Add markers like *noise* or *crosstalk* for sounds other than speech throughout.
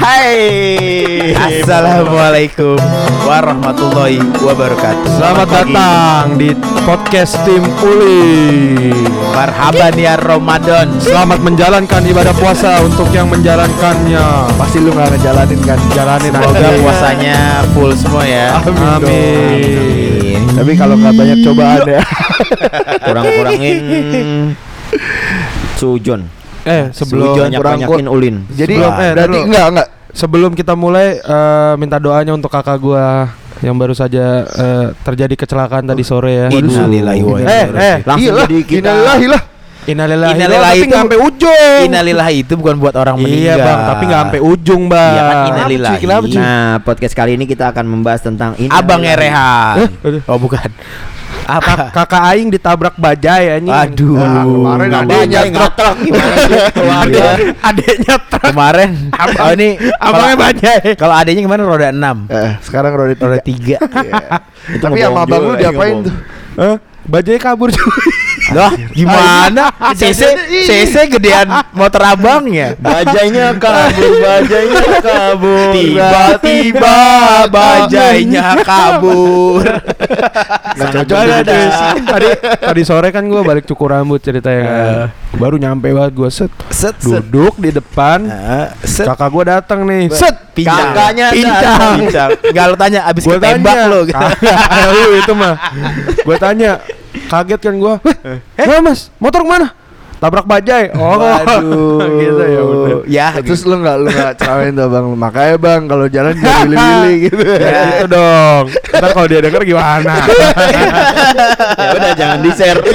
Hai Assalamualaikum warahmatullahi wabarakatuh Selamat pagi. datang di podcast tim Uli. Marhaban ya Ramadan Selamat menjalankan ibadah puasa untuk yang menjalankannya. Pasti lu gak ngejalanin kan Jalanin Semoga aja. puasanya full semua ya Amin. Amin. Tapi kalau nggak banyak cobaan ya kurang-kurangin *laughs* sujon Eh sebelum banyak banyakin ulin. Jadi Sebelum- eh, berarti dulu. enggak enggak. Sebelum kita mulai eh, minta doanya untuk kakak gua yang baru saja eh, terjadi kecelakaan tadi sore ya. Innalillahi wa inna Eh, ilaihi eh, langsung Iyalah, jadi kita innalillahi lah. Innalillahi Innalillahi tapi itu- nggak sampai ujung. Innalillahi itu bukan buat orang Iya meninggal. Bang, tapi nggak sampai ujung bang. Iya kan innalillahi nah podcast kali ini kita akan membahas tentang ini Abang Erehan. Aduh. Oh bukan Kak- kakak Aing ditabrak bajai anjing. Aduh. Ah, kemarin adeknya truk. Ada *laughs* Adeknya truk. Kemarin. Oh ini Abangnya kalau- bajai. Kalau adanya ke mana roda 6 eh, Sekarang roda tiga. Roda 3 Itu *laughs* Tapi sama abang lu diapain tuh? Hah? Bajai kabur cuy. Loh gimana? *laughs* CC CC gedean motor abangnya. Bajainya kabur bajainya kabur. Tiba-tiba bajainya kabur. cocok Ada, tadi tadi sore kan gua balik cukur rambut ceritanya kan. Baru nyampe banget gua set. Set set. Duduk di depan. Nah, Set. Kakak gua datang nih. Set. Pincang. Kakaknya Pincang. Pincang. Gak lu tanya abis Gua ketembak tanya. Kagak, lu *laughs* itu mah. Gua tanya. Kaget kan gua. Eh, eh Mas, motor ke mana? Tabrak bajai. Oh, Waduh gitu ya udah. Ya Terus lu nggak lu nggak cerawain tuh bang Makanya bang kalau jalan *laughs* jangan pilih-pilih gitu Ya itu dong. Ntar kalau dia denger gimana? ya udah jangan di share *laughs*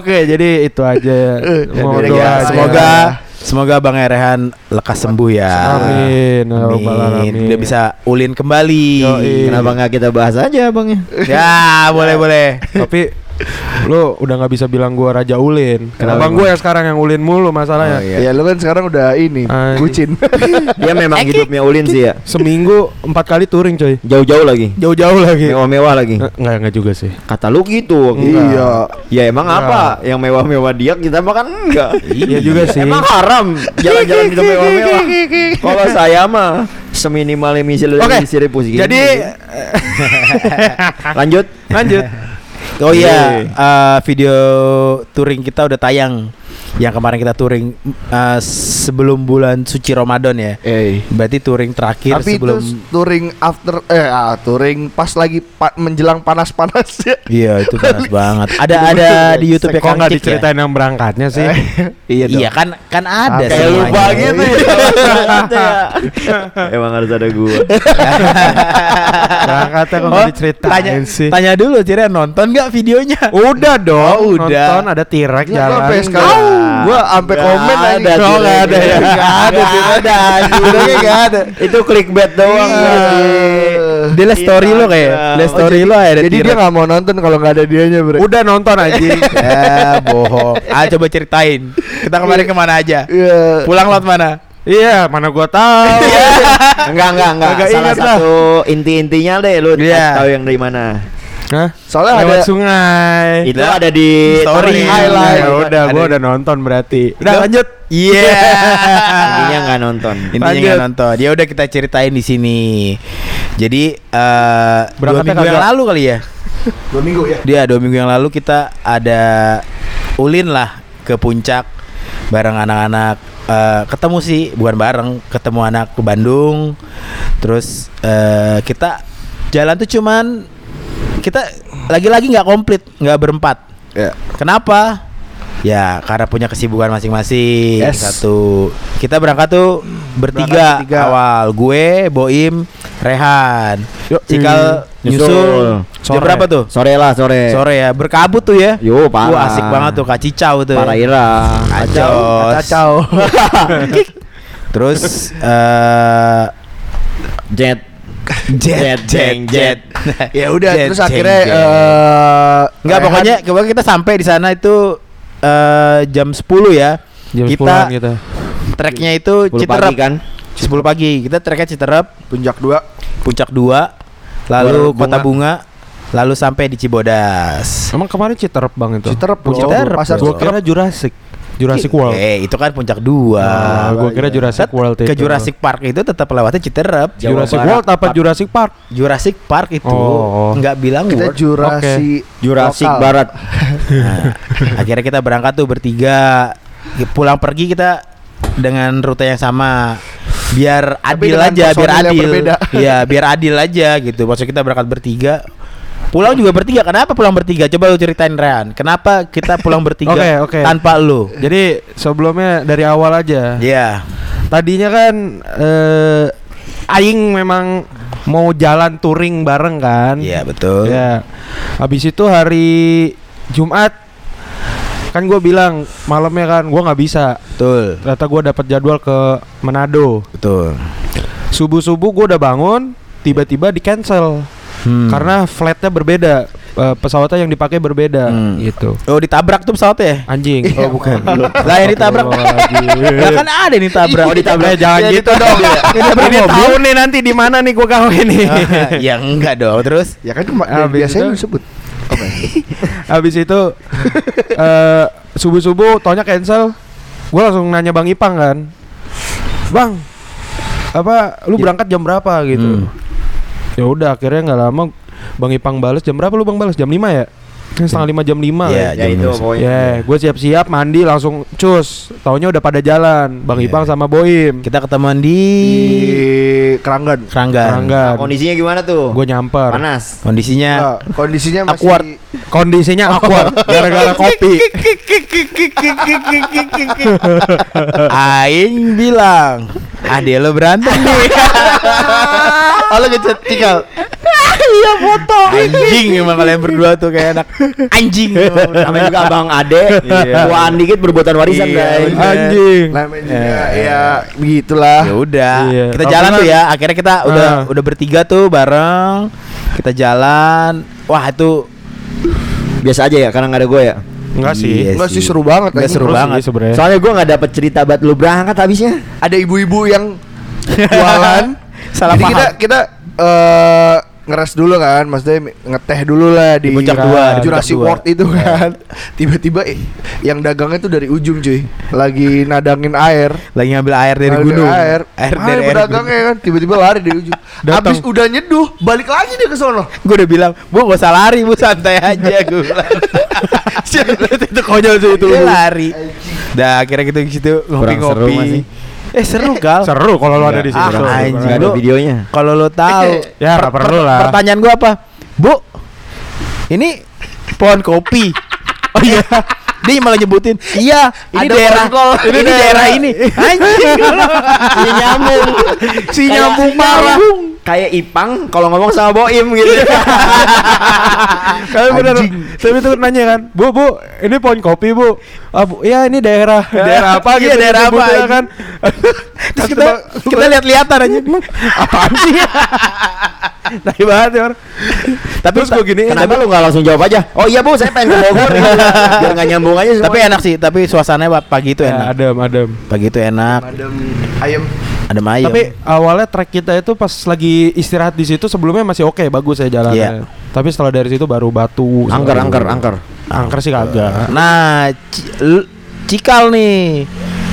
Oke, jadi itu aja. Mau jadi doa ya. Semoga Bang Erehan lekas sembuh ya Amin. ya rabbal alamin. Dia bisa ulin kembali Yoi. kenapa nggak kita bahas aja bang ya *laughs* Ya boleh boleh Tapi lu udah nggak bisa bilang gua raja ulin. Kenapa Abang gua yang sekarang yang ulin mulu masalahnya. Oh, iya. Ya lu kan sekarang udah ini. Bucin *laughs* dia memang hidupnya ulin sih ya Seminggu empat kali touring coy. jauh-jauh lagi Jauh-jauh lagi. mewah-mewah lagi Eh, Enggak enggak juga sih. kata lu gitu itu. Iya ya emang apa yang mewah-mewah dia kita makan enggak Iya juga sih. Emang haram jalan-jalan hidup mewah-mewah. Kalau saya mah seminimal Oke, siripus gitu. Jadi *laughs* *laughs* lanjut. lanjut. Oh iya eh, video touring kita udah tayang Yang kemarin kita touring eh, sebelum bulan suci Ramadan ya Eh Berarti touring terakhir Tapi sebelum itu touring after eh ah, touring pas lagi pa- menjelang panas-panas ya. Iya itu panas banget Ada *laughs* ada di Youtube Kok nggak diceritain yang berangkatnya sih? Iya Iya kan kan ada Kayak lupa gitu ya. *laughs* Emang harus ada gua. *laughs* Berangkatnya kok Oh, nggak diceritain tanya, sih? tanya dulu Cire nonton nggak videonya? Udah dong, Oh, udah. nonton ada gua jalan. Gua sampai komen Nggak aja. ada, Oh, nggak ada ya. Nggak ada. Nggak ada. Udah nggak ada. Itu clickbait doang. Iya. Dia liat story lo kayak, Instagram. liat story lo ada Jadi dia nggak mau nonton kalau nggak ada dianya, Bre. Udah nonton aja. *laughs* Ya bohong. Ah coba ceritain. Kita kemarin ke mana aja? Iya. Pulang lewat mana? Iya, mana gua tahu. *laughs* Enggak enggak enggak. Salah satu inti-intinya deh lu Iya. kasih tahu yang dari mana. Hah? Soalnya Lewat ada sungai. Itu Lah. ada di Story. highlight. Ya udah, gua udah nonton berarti. Udah lanjut. Iya. Intinya nggak nonton. Intinya nggak nonton. Ya udah kita ceritain di sini. Jadi eh dua Berangkatnya minggu yang lalu kali ya. dua minggu ya. Dia dua minggu yang lalu kita ada ulin lah ke puncak bareng anak-anak eh, ketemu sih bukan bareng ketemu anak ke Bandung terus eh, kita jalan tuh cuman kita lagi-lagi nggak komplit nggak berempat Ya. kenapa ya karena punya kesibukan masing-masing Yes. satu kita berangkat tuh bertiga, Berangkat bertiga. awal gue Boim Rehan Yuk, Cikal nyusul. nyusul jam Sore. berapa tuh Sore lah sore. sore ya berkabut tuh ya Yo Wah parah. asik banget tuh Kak Cicau tuh Para Ira. Kacau Kacau. *laughs* Terus eh Jet. Jet jeng jet. *laughs* Ya udah Jet, terus jeng, akhirnya jeng. eh Enggak Rehan- pokoknya pokoknya kita sampai di sana itu eh jam 10 ya. Jam Kita- 10-an kita. Treknya itu 10 Citerep. pagi kan. 10 pagi. Kita treknya Citerep, puncak dua Puncak 2, lalu Bunga. Kota Bunga, lalu sampai di Cibodas. Emang kemarin Citerep Bang itu. Citerep, Oh, bro. Citerep, pasar. Gua kira Jurassic. Jurassic World. Eh, itu kan puncak dua. Ah, gua kira Jurassic Tet- World Ke itu. Jurassic Park itu tetap lewatnya Citerep. Jurassic Barat. World apa Jurassic Park? Jurassic Park itu Oh. nggak bilang Kita World. Jurasi Jurassic lokal. Barat. Nah, akhirnya kita berangkat tuh bertiga. Pulang pergi kita dengan rute yang sama. Biar Tapi adil aja, biar adil. Iya, biar adil aja gitu. Maksud kita berangkat bertiga. Pulang juga bertiga. Kenapa pulang bertiga? Coba lu ceritain Rehan. Kenapa kita pulang bertiga *laughs* Oke, oke. tanpa lu? Jadi sebelumnya dari awal aja. Iya. Tadinya kan eh aing memang mau jalan touring bareng kan. Iya, betul. Ya. Habis itu hari Jumat kan gue bilang malamnya kan gue nggak bisa. Betul. Ternyata gue dapat jadwal ke Manado. Betul. Subuh subuh gue udah bangun, tiba-tiba di cancel Hmm. karena flightnya berbeda, Eh, pesawatnya yang dipakai berbeda Hmm. gitu. Oh ditabrak tuh pesawatnya? Anjing. Oh bukan. *laughs* Lah yang ditabrak. *laughs* Lah kan ada yang ditabrak. Oh ditabrak jangan Ya, gitu dong. *laughs* Ini tahu nih nanti di mana nih gua kawin nih. ya enggak dong. Terus Ya kan biasanya itu- disebut. Habis itu eh subuh-subuh taunya cancel. Gua langsung nanya Bang Ipang kan. Bang, apa lu berangkat jam berapa gitu. Hmm. Ya udah akhirnya nggak lama Bang Ipang balas jam berapa lu Bang balas? Jam 5 ya? Kan setengah lima jam lima Iya, kan? Ya itu Jam pokoknya. Ya, gue siap-siap mandi langsung cus. Taunya udah pada jalan, Bang Iya. Ipang sama Boim. kita ketemuan di Di Keranggan. Keranggan. Keranggan. Nah, kondisinya gimana tuh? Gue nyamper. Panas. Kondisinya Nah, kondisinya masih Awkward. Kondisinya awkward gara-gara kopi. Aing bilang, "Ade lo berantem nih." Halo ngechat tinggal. *laughs* Iya foto. Anjing emang kalian berdua tuh kayak anak anjing. Namanya juga Abang Ade. Iya. Tuaan dikit berbuatan warisan, Iya, guys. Anjing. Namanya juga ya begitulah. Ya udah, Iya. kita jalan tuh ya. Akhirnya kita udah Ah. udah bertiga tuh bareng. Kita jalan. Wah, itu Biasa aja ya karena nggak ada gue ya. Enggak sih. Iya Enggak sih sih. seru banget Nggak anjing. seru banget. sih sebenarnya. Soalnya gue nggak dapet cerita buat lu berangkat habisnya. *laughs* Ada ibu-ibu yang jualan. *laughs* Salah Jadi paham. kita kita eh ngeres dulu kan, maksudnya ngeteh dulu lah di, Di puncak dua, di Jurassic dua. World itu kan. *laughs* Tiba-tiba i- yang dagangnya tuh dari ujung cuy, lagi nadangin air. lagi ngambil air dari Ngadangin gunung. Air, air dari air pedagangnya kan tiba-tiba lari dari ujung. Habis udah nyeduh, balik lagi dia ke sono. Gue udah bilang, bu gak usah lari, bu santai aja gue bilang. *laughs* *laughs* itu konyol sih itu. Dia lari. Dah akhirnya kita di situ Kurang seru ngopi-ngopi. Eh seru kal. Seru kalau lu ada di situ. Ah, anjing. Ada videonya. Kalau lo tahu, Ya, nggak perlu lah. Pertanyaan gue apa, bu? Ini pohon kopi. Oh iya. *laughs* Dia malah nyebutin, iya ini Ada daerah, ini di daerah ini. Anjing. Si nyambung. si nyambung parah. Kayak Ipang kalau ngomong sama Boim gitu. Kalian bener Tapi itu nanya kan Bu bu Ini pohon kopi bu ah, bu Ya ini daerah Daerah apa Iya, gitu daerah apa, kan Terus kita kita lihat-lihatan aja. Apaan sih Nah banget ya orang. Tapi Terus gue gini Kenapa lu nggak langsung jawab aja? Oh iya bu, saya pengen ke Bogor. *laughs* Biar nggak nyambung aja. tapi enak sih, tapi suasananya pagi itu Ya, enak. adem adem Pagi itu enak, Adem ayam. ada ayam. Tapi awalnya trek kita itu pas lagi istirahat di situ sebelumnya masih oke bagus ya jalannya. Iya. Tapi setelah dari situ baru batu. angker, angker, angker. Angker sih kagak. Nah, Cikal nih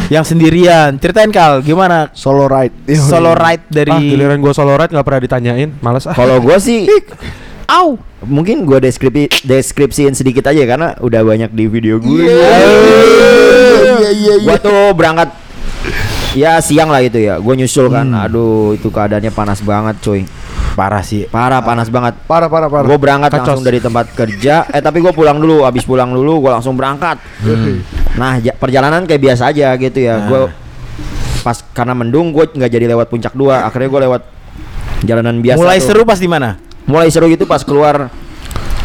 yang sendirian. Ceritain Kal, gimana Solo ride. solo ride dari Ah, giliran gue solo ride nggak pernah ditanyain, males ah. Kalau gue sih *laughs* Au. mungkin gue deskripsi deskripsiin sedikit aja karena udah banyak di video gue. Iya iya Gua tuh berangkat ya siang lah itu ya. Gue nyusul kan. Aduh, itu keadaannya panas banget, coy. Parah sih. Parah panas banget. Parah parah parah. Gue berangkat Kacos. langsung dari tempat kerja. Eh tapi gue pulang dulu. Abis pulang dulu, gue langsung berangkat. Nah ja- perjalanan kayak biasa aja gitu ya. Nah. Gue pas karena mendung, gue nggak jadi lewat puncak dua. Akhirnya gue lewat jalanan biasa. Mulai tuh. seru pas di mana? Mulai seru gitu pas keluar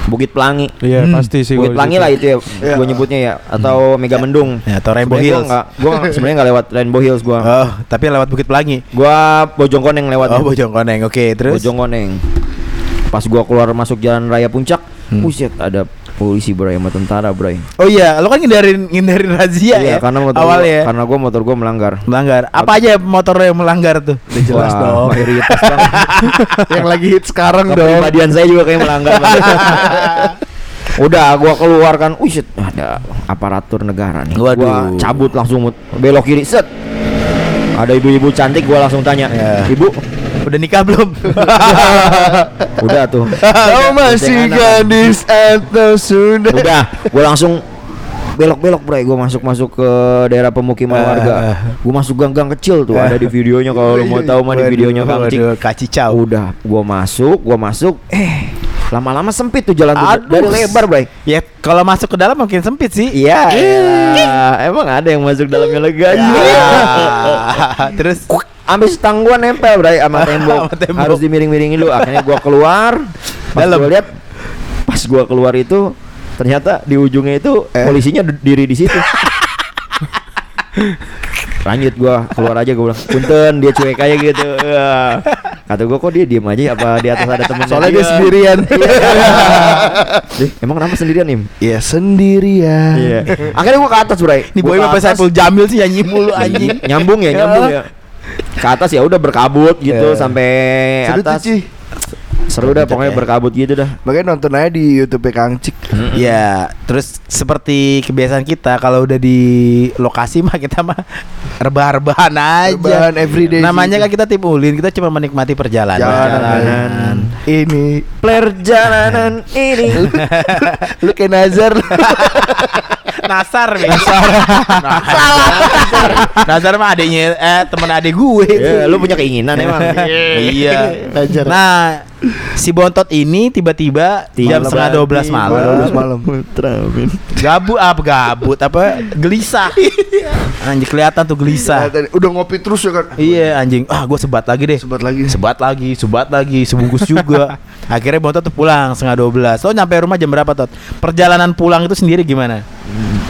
Bukit Pelangi. Iya Hmm. pasti sih. Bukit Pelangi lah itu ya, Iya. gue nyebutnya ya, atau Mega Mendung. Ya, atau Rainbow Sebenarnya Hills. Gua sebenarnya nggak lewat Rainbow Hills gua. Oh, tapi lewat Bukit Pelangi. Gua Bojongkoneng lewat. Oh, Bojongkoneng. Oke, terus Bojongkoneng. Pas gua keluar masuk jalan raya puncak, Hmm. buset ada polisi bray sama tentara bray. Oh iya, lo kan ngindarin ngindarin razia ya. Iya, karena motor awal gua, ya. karena gua motor gua melanggar. Melanggar. Apa aja motor lo yang melanggar tuh? Udah jelas Wah, dong. mayoritas banget. *laughs* yang lagi hit sekarang dong. Kepribadian saya juga kayak melanggar. banget. *laughs* Udah gua keluarkan, wih shit, ada aparatur negara nih. Gua Waduh. cabut langsung belok kiri set. Ada ibu-ibu cantik gua langsung tanya, Ya. "Ibu, Udah nikah belum? *laughs* udah tuh." Kau masih gadis atau sudah? Udah, gua langsung belok-belok bro, gua masuk-masuk ke daerah pemukiman Eh. warga. Gua masuk gang-gang kecil tuh, ada di videonya kalau lu mau *laughs* tahu mah di videonya Kang Cik. Kacicau. Udah, gua masuk, gua masuk, eh lama-lama sempit tuh jalan Aduh. dari lebar, bro. Ya kalau masuk ke dalam makin sempit sih. Iya, iya. emang ada yang masuk dalamnya lega Ya. *laughs* Terus Ambil stang gua nempel, bray, sama *laughs* tembok. Sama tembok. Harus dimiring-miringin dulu. Akhirnya gua keluar. Pas Dalam. gua lihat pas gua keluar itu ternyata di ujungnya itu polisinya d- diri di situ. *laughs* Lanjut gua keluar aja gua bilang, "Punten, dia cuek aja gitu." Kata gua kok dia diem aja apa di atas ada temen Soalnya dia sendirian. *laughs* Dih, emang kenapa sendirian, Im? Ya sendirian. Iya. Akhirnya gua ke atas, Bray. Nih boy atas. Saiful Jamil sih nyanyi mulu anjing. *laughs* nyambung ya nyambung ya ke atas ya udah berkabut gitu Ya. sampai Seru atas seru dah pokoknya ya. berkabut gitu dah Makanya nonton aja di YouTube Kang Cik. Ya, terus seperti kebiasaan kita kalau udah di lokasi mah kita mah rebah-rebahan aja. Rebahan everyday Namanya kan kita tim ulin, kita cuma menikmati perjalanan. Jalanan. Ini perjalanan *laughs* ini lu kayak Nazar. Nasar. Nasar. Nasar mah adiknya eh teman adik gue. ya, lu punya keinginan emang *laughs* iya. Nah, si Bontot ini tiba-tiba jam Malam setengah dua belas berarti. malam. malam. Gabut apa gabut apa gelisah. *laughs* Anjing kelihatan tuh gelisah. Udah ngopi terus ya kan. Iya anjing. Ah gue sebat lagi deh. Sebat lagi. Sebat lagi, sebat lagi, sebungkus juga. *laughs* Akhirnya Bontot tuh pulang setengah dua belas. Lo nyampe rumah jam berapa Tot? Perjalanan pulang itu sendiri gimana?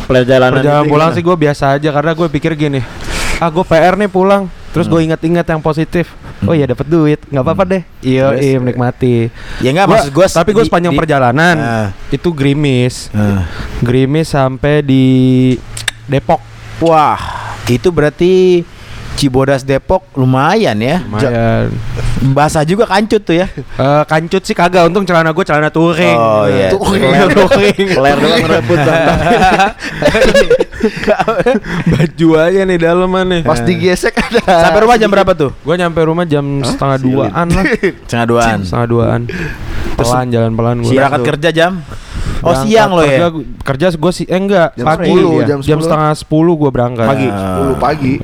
perjalanan Perjalanan pulang gimana? sih gue biasa aja karena gue pikir gini ah gue PR nih pulang terus gue ingat-ingat yang positif. Oh iya dapat duit. Nggak apa-apa deh. Iya iya menikmati. Ya enggak Gua- maksud gue. tapi gue sepanjang perjalanan Ah. itu gerimis. Ah. gerimis sampai di Depok. Wah, itu berarti Cibodas Depok lumayan ya. lumayan Basah juga kancut tuh ya. Eh, kancut sih kagak untung celana gue celana touring Oh, iya. Celana touring *laughs* Peler doang ngerebut bang *laughs* baju aja nih daleman nih Pas digesek ada. Sampai rumah jam berapa tuh? gue nyampe rumah jam setengah duaan lah *laughs* Setengah duaan. setengah duaan pelan jalan pelan gue Berangkat kerja jam? Oh siang lo ya? gua- kerja gue sih eh enggak Jam pagi 10, ya. jam jam 10. setengah sepuluh gue berangkat Pagi. 10 pagi.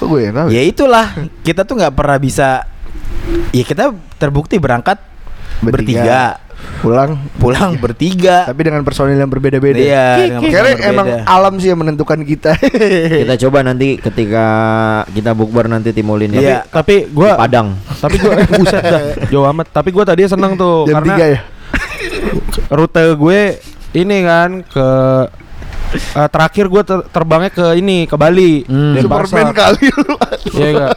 Kok gue yang tahu? Ya itulah kita tuh nggak pernah bisa. Ya kita terbukti berangkat bertiga, Pulang pulang bertiga. tapi dengan personil yang berbeda-beda. Iya. personil emang alam sih yang menentukan kita. *laughs* kita coba nanti ketika kita bukber nanti timulin ya Iya. tapi gue Di Padang tapi gue *laughs* buset dah jauh amat tapi gue tadi seneng tuh Jam karena 3 ya. rute gue ini kan ke eh, terakhir gue ter- terbangnya ke ini ke Bali. Hmm. Superman Denpasar kali lu. Iya enggak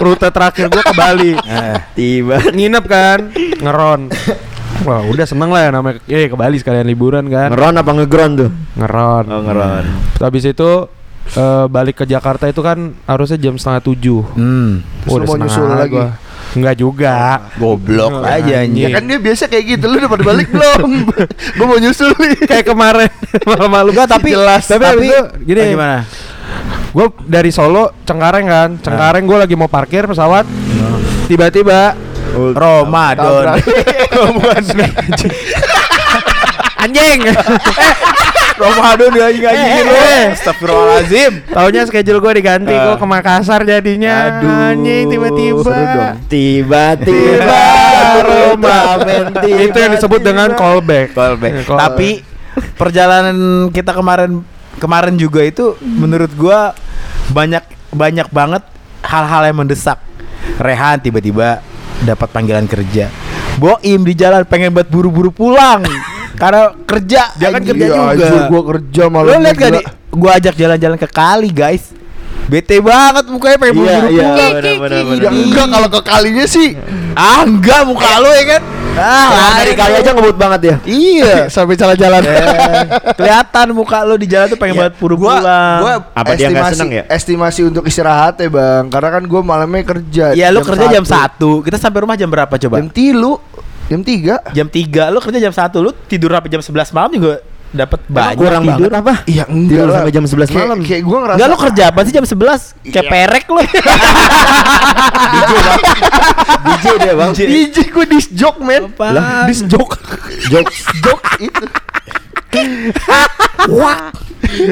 rute terakhir gue ke Bali. Eh, tiba. Nginep kan? Ngeron. Wah udah seneng lah ya namanya. Eh ke Bali sekalian liburan kan. Ngeron apa ngeground tuh? Ngeron. Oh ngeron. Habis itu eh, balik ke Jakarta itu kan harusnya jam setengah tujuh. Hmm. Terus lu mau nyusul lagi? Enggak juga. Goblok aja Anjing. Ya kan dia biasa kayak gitu. Lu udah pada balik belum? *laughs* gue mau nyusul nih. Kayak kemarin. *laughs* Malu-malu Enggak tapi jelas. tapi, tapi itu gini. Ah, gimana? gue dari Solo Cengkareng kan. Cengkareng gue lagi mau parkir pesawat. Tiba-tiba Ramadan. *laughs* anjing Ramadan dia anjing anjingin lo. Eh. Astagfirullahalazim. Taunya schedule gue diganti gue ke Makassar jadinya Aduh, anjing tiba-tiba tiba-tiba *laughs* Ramadan itu yang disebut dengan callback Callback. Ya, call- Tapi perjalanan kita kemarin kemarin juga itu menurut gua banyak banyak banget hal-hal yang mendesak. Rehan tiba-tiba dapat panggilan kerja. Boim di jalan pengen buat buru-buru pulang *laughs* karena kerja. Dia kan kerja Iya, juga. anjir, gua kerja malam Lo lihat gak nih? Gua ajak jalan-jalan ke kali, guys. Bete banget mukanya pengen Iya, buru-buru iya, pulang. benar-benar, Ya benar. enggak kalau ke kalinya sih Ah, enggak muka lo ya kan? Ah, Nah, dari kali lo. aja ngebut banget ya Iya. *laughs* sampai jalan-jalan. Eh, *laughs* kelihatan muka lu di jalan tuh pengen Ya, banget puru gua, pulang. gua Apa dia nggak estimasi- seneng ya? Estimasi untuk istirahat ya bang, karena kan gue malamnya kerja. Iya lu kerja jam satu. 1 Kita sampai rumah jam berapa coba? Jam tilu. Jam 3 Jam 3 lu kerja jam 1 lu tidur sampai jam 11 malam juga dapat banyak kurang tidur. banget apa? Iya enggak Tidur lah. sampai jam 11 Kayak- malam. Kayak gue ngerasa Enggak lu kerja apa sih jam 11? Kayak Iya. perek lu. *laughs* DJ deh bang. DJ gue disc jock men Apaan? Disc jock Jokes. Jock itu *laughs*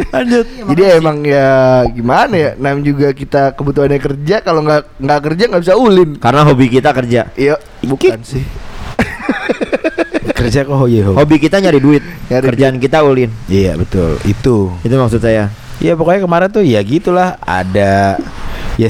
Lanjut. Jadi emang ya gimana ya Nam juga kita kebutuhannya kerja Kalau nggak nggak kerja nggak bisa ulin Karena hobi kita kerja. Iya bukan sih *laughs* Kerja kok hoye ho. Hobi kita nyari duit. *laughs* Nyari Kerjaan kita ulin. Iya betul. Itu. Itu maksud saya. Iya pokoknya kemarin tuh ya gitulah ada ya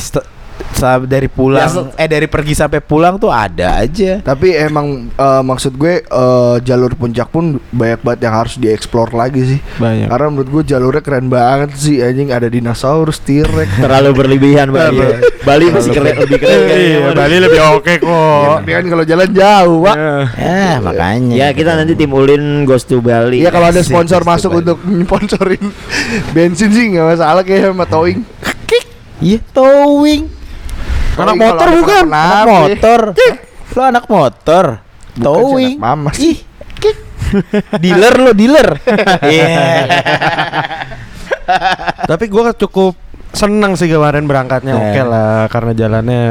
dari pulang Ya, eh dari pergi sampai pulang tuh ada aja. Tapi emang eh, maksud gue eh, jalur puncak pun banyak banget yang harus dieksplor lagi sih. Banyak. Karena menurut gue jalurnya keren banget sih anjing ada dinasaurus, T-Rex. *laughs* Terlalu berlebihan. Terlalu. Iya. Bali masih keren lebih keren kayaknya. Iya, Bali lebih oke Ya, kok. tapi kan kalau jalan jauh, Pak. Ya. Eh makanya. Ya kita nanti tim Ulin goes to Bali. Iya kalau ada sponsor masuk banget. untuk *laughs* sponsorin bensin sih nggak masalah kayak sama towing. Iya towing. *laughs* Anak motor bukan? Anak motor. Lo anak motor. Towing. sih, anak mama sih. Ih. dealer lo dealer. *laughs* Iya. *laughs* Tapi gua cukup seneng sih kemarin berangkatnya. Eh. Oke lah karena jalannya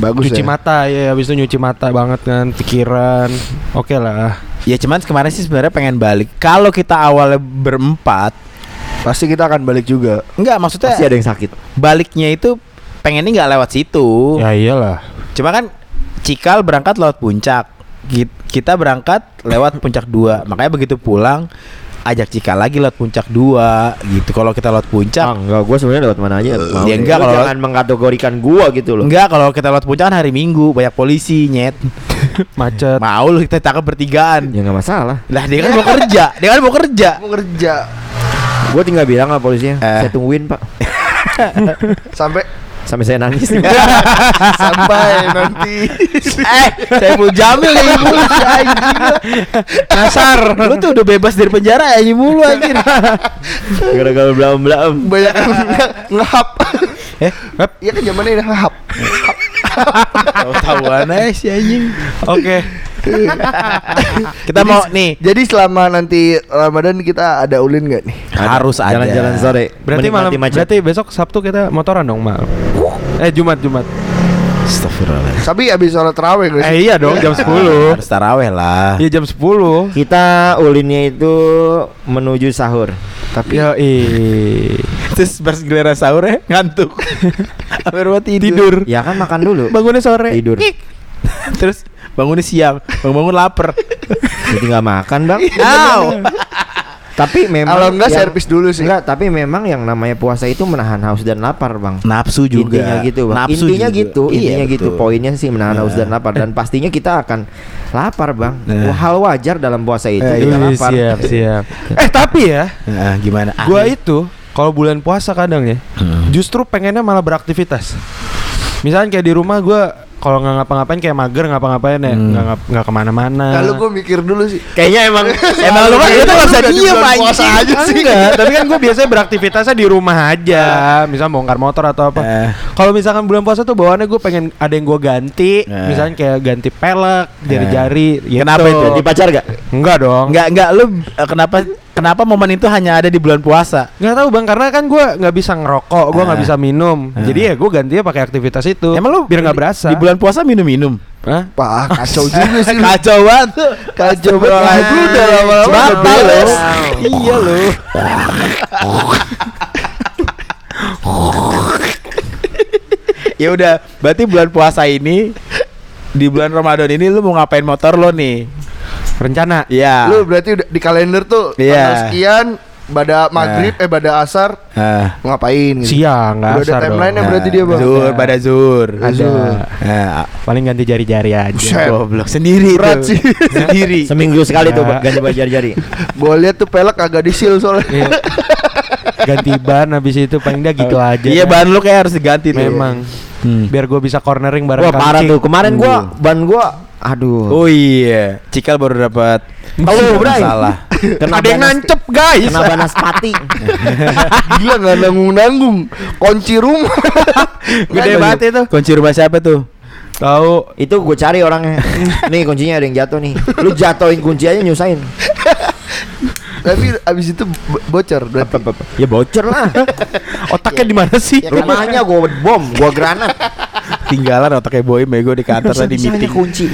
Bagus cuci ya. mata ya habis itu nyuci mata banget kan pikiran. Oke lah. Ya cuman kemarin sih sebenarnya pengen balik. Kalau kita awalnya berempat, Pasti kita akan balik juga. enggak maksudnya Pasti ada yang sakit. baliknya itu pengennya nggak lewat situ. Ya iyalah. Cuma kan Cikal berangkat lewat puncak. Ki- Kita berangkat lewat puncak 2. Makanya begitu pulang ajak Cikal lagi lewat puncak 2 gitu. Kalau kita lewat puncak Ah, enggak, gua sebenarnya lewat mana aja. Mau Ya enggak, kalau- jangan mengkategorikan gua gitu loh. Enggak, kalau kita lewat puncak kan hari Minggu banyak polisi nyet. *laughs* Macet. Mau lu kita tangkap bertigaan. Ya enggak masalah. Lah dia kan mau kerja, dia kan mau kerja. Mau kerja Gua tinggal bilang sama polisinya, Eh. saya tungguin, Pak. *laughs* sampai Sampai saya nangis. *laughs* sampai nanti. *laughs* eh, saya mau jamil ya mulu. Kasar. Lu tuh udah bebas dari penjara ya mulu anjir. *laughs* Gara-gara belam-belam. Banyak yang ngehap. Eh, Iya kan zamannya ngehap. Tahu-tahuan aja si anjing. Oke. Kita mau nih Jadi selama nanti Ramadan kita ada ulin nggak nih? harus ada. Jalan-jalan sore. Berarti malam macet. berarti besok Sabtu kita motoran dong, malam. Eh Jumat Jumat. Astagfirullah. Tapi abis sholat sih? Eh iya dong jam 10. *laughs* Harus taraweh lah. Iya jam 10. Kita ulinnya itu menuju sahur. Tapi Ya Terus pas giliran sahur ya ngantuk. *laughs* Hampir mau tidur. tidur. Ya kan makan dulu. Bangunnya sore. Tidur. *laughs* Terus bangunnya siang, bangun-bangun lapar. Jadi nggak makan, Bang. Au. Tapi memang kalau enggak yang- servis dulu sih. Enggak, tapi memang yang namanya puasa itu menahan haus dan lapar, Bang. Nafsu juga. Intinya gitu, Bang. Nafsu intinya juga. gitu, Iya, intinya gitu. betul. Poinnya sih menahan haus dan lapar dan pastinya kita akan lapar, Bang. Nah. Hal wajar dalam puasa itu Eh, kita Ih, lapar. siap siap. eh tapi ya, Nah, gimana? Gua itu kalau bulan puasa kadang ya, Hmm. justru pengennya malah beraktivitas. Misalnya kayak di rumah gua kalau nggak ngapa-ngapain kayak mager ngapa-ngapain ya, Hmm. nggak ngap- nggak ke mana-mana. Kalau gue mikir dulu sih. Kayaknya emang *laughs* Emang lu kan itu nggak bisa di diem puasa aja sih. Enggak, tapi kan gue biasanya beraktivitasnya di rumah aja, misalnya bongkar motor atau apa. Eh. Kalau misalkan bulan puasa tuh bawaannya gue pengen ada yang gue ganti, Eh. misalnya kayak ganti pelek, jari-jari. gitu. Kenapa itu? Ganti pacar gak? Enggak dong. Enggak, enggak lu eh, kenapa kenapa momen itu hanya ada di bulan puasa? Nggak tahu bang, karena kan gue nggak bisa ngerokok, gue nggak Ah. bisa minum. Ah. Jadi ya gue gantinya pakai aktivitas itu. Emang lu biar nggak berasa? Di bulan puasa minum-minum. Hah? Wah kacau *laughs* juga sih. lu. Kacau banget. Kacau banget. Lu udah lama-lama Batal. Iya lu. ya udah, berarti bulan puasa ini di bulan Ramadan ini lu mau ngapain motor lo nih? Rencana. Iya. Lu berarti udah di kalender tuh Iya. tanggal sekian pada maghrib eh pada asar mau ngapain gitu. Siang nggak Udah ada asar dong. timeline-nya berarti dia, Bang. Zuhur Ada. pada zuhur. Ada. Nah, Paling ganti jari-jari aja. Goblok sendiri Berat tuh. sih. Sendiri. Seminggu sekali tuh Ya. ganti baju jari-jari. Gua lihat tuh pelek agak disil soalnya. Iya. ganti ban habis itu paling dia gitu aja. Iya, kan. ban lu kayak harus diganti tuh. Memang. Hmm. Biar gue bisa cornering bareng Wah parah tuh. Kemarin gua Uh. ban gua aduh. Oh iya, Cikal baru dapat Halo, Bray. Salah. Kena Ada yang nancep guys. Kena banas pati. *laughs* Gila nggak nanggung nanggung. Kunci rumah. Gede banget itu. Kunci rumah siapa tuh? Tahu. Itu gue cari orangnya. *laughs* nih kuncinya ada yang jatuh nih. Lu jatuhin kunci aja nyusahin. *laughs* Tapi abis itu bo- bocor berarti. Ya bocor lah. Otaknya di mana sih? Rumahnya gue bom, gue granat. Tinggalan otaknya boy bego di kantor tadi meeting. kunci.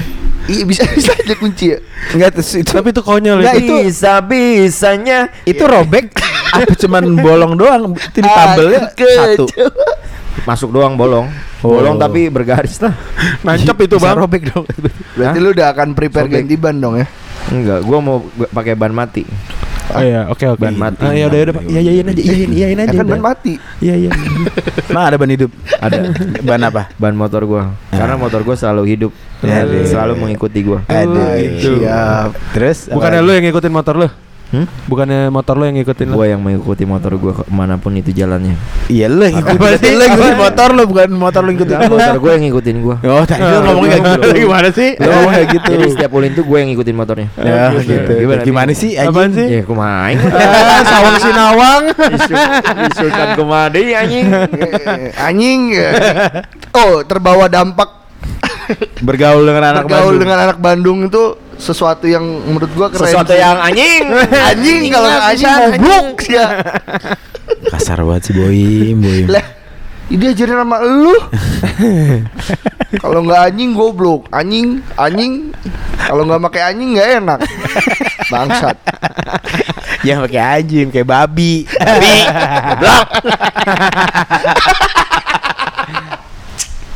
Iya bisa *laughs* bisa aja kunci ya. Enggak terus itu Tapi itu konyol Nggak, itu. itu Bisa bisanya. itu robek *laughs* apa cuman bolong doang itu di tabelnya satu. *laughs* Masuk doang bolong. Oh. Bolong tapi bergaris lah. Nancep itu Bisa bang. robek dong. Berarti lu udah akan prepare Sobek. ganti ban dong ya. Enggak, gua mau pakai ban mati. Oh iya, oke oke. Ban mati. Ah, ya udah udah Pak. Iya iya aja. Iya iya iya Ya aja. kan ban mati. Iya iya. Nah, ada ban hidup. Ada Ban apa? ban motor gua. Karena motor gua selalu hidup. Selalu mengikuti gua. Ada. gitu. Siap. Terus Bukannya apa lu yang ngikutin motor lu? Hmm? Bukannya motor lu yang ngikutin lu? Gua yang mengikuti motor gua ke mana pun itu jalannya. Iya lu yang ngikutin. Yang ngikutin motor lu bukan motor lu ngikutin Enggak, lu. motor gua yang ngikutin gua. Oh, tadi lu ngomongnya kayak gitu. Gimana sih? Lu ngomong kayak gitu. Jadi setiap ulin tuh gue yang ngikutin motornya. Ya, gitu. Gimana, sih Apaan anjing? sih? Ya, kumain. *laughs* Ah, sawang sinawang. Isukan kemadi anjing. *laughs* Anjing. Oh, terbawa dampak Bergaul dengan anak bergaul Bandung. dengan anak Bandung itu sesuatu yang menurut gua keren. Sesuatu sih. yang anjing. *laughs* anjing kalau anjing goblok ya. *laughs* kasar banget sih Boim, Boim. *laughs* Lah, ini ajarin sama lu. kalau nggak anjing goblok, anjing, anjing. Kalau nggak pakai anjing nggak enak. Bangsat. Yang pakai anjing kayak babi. Babi. Goblok.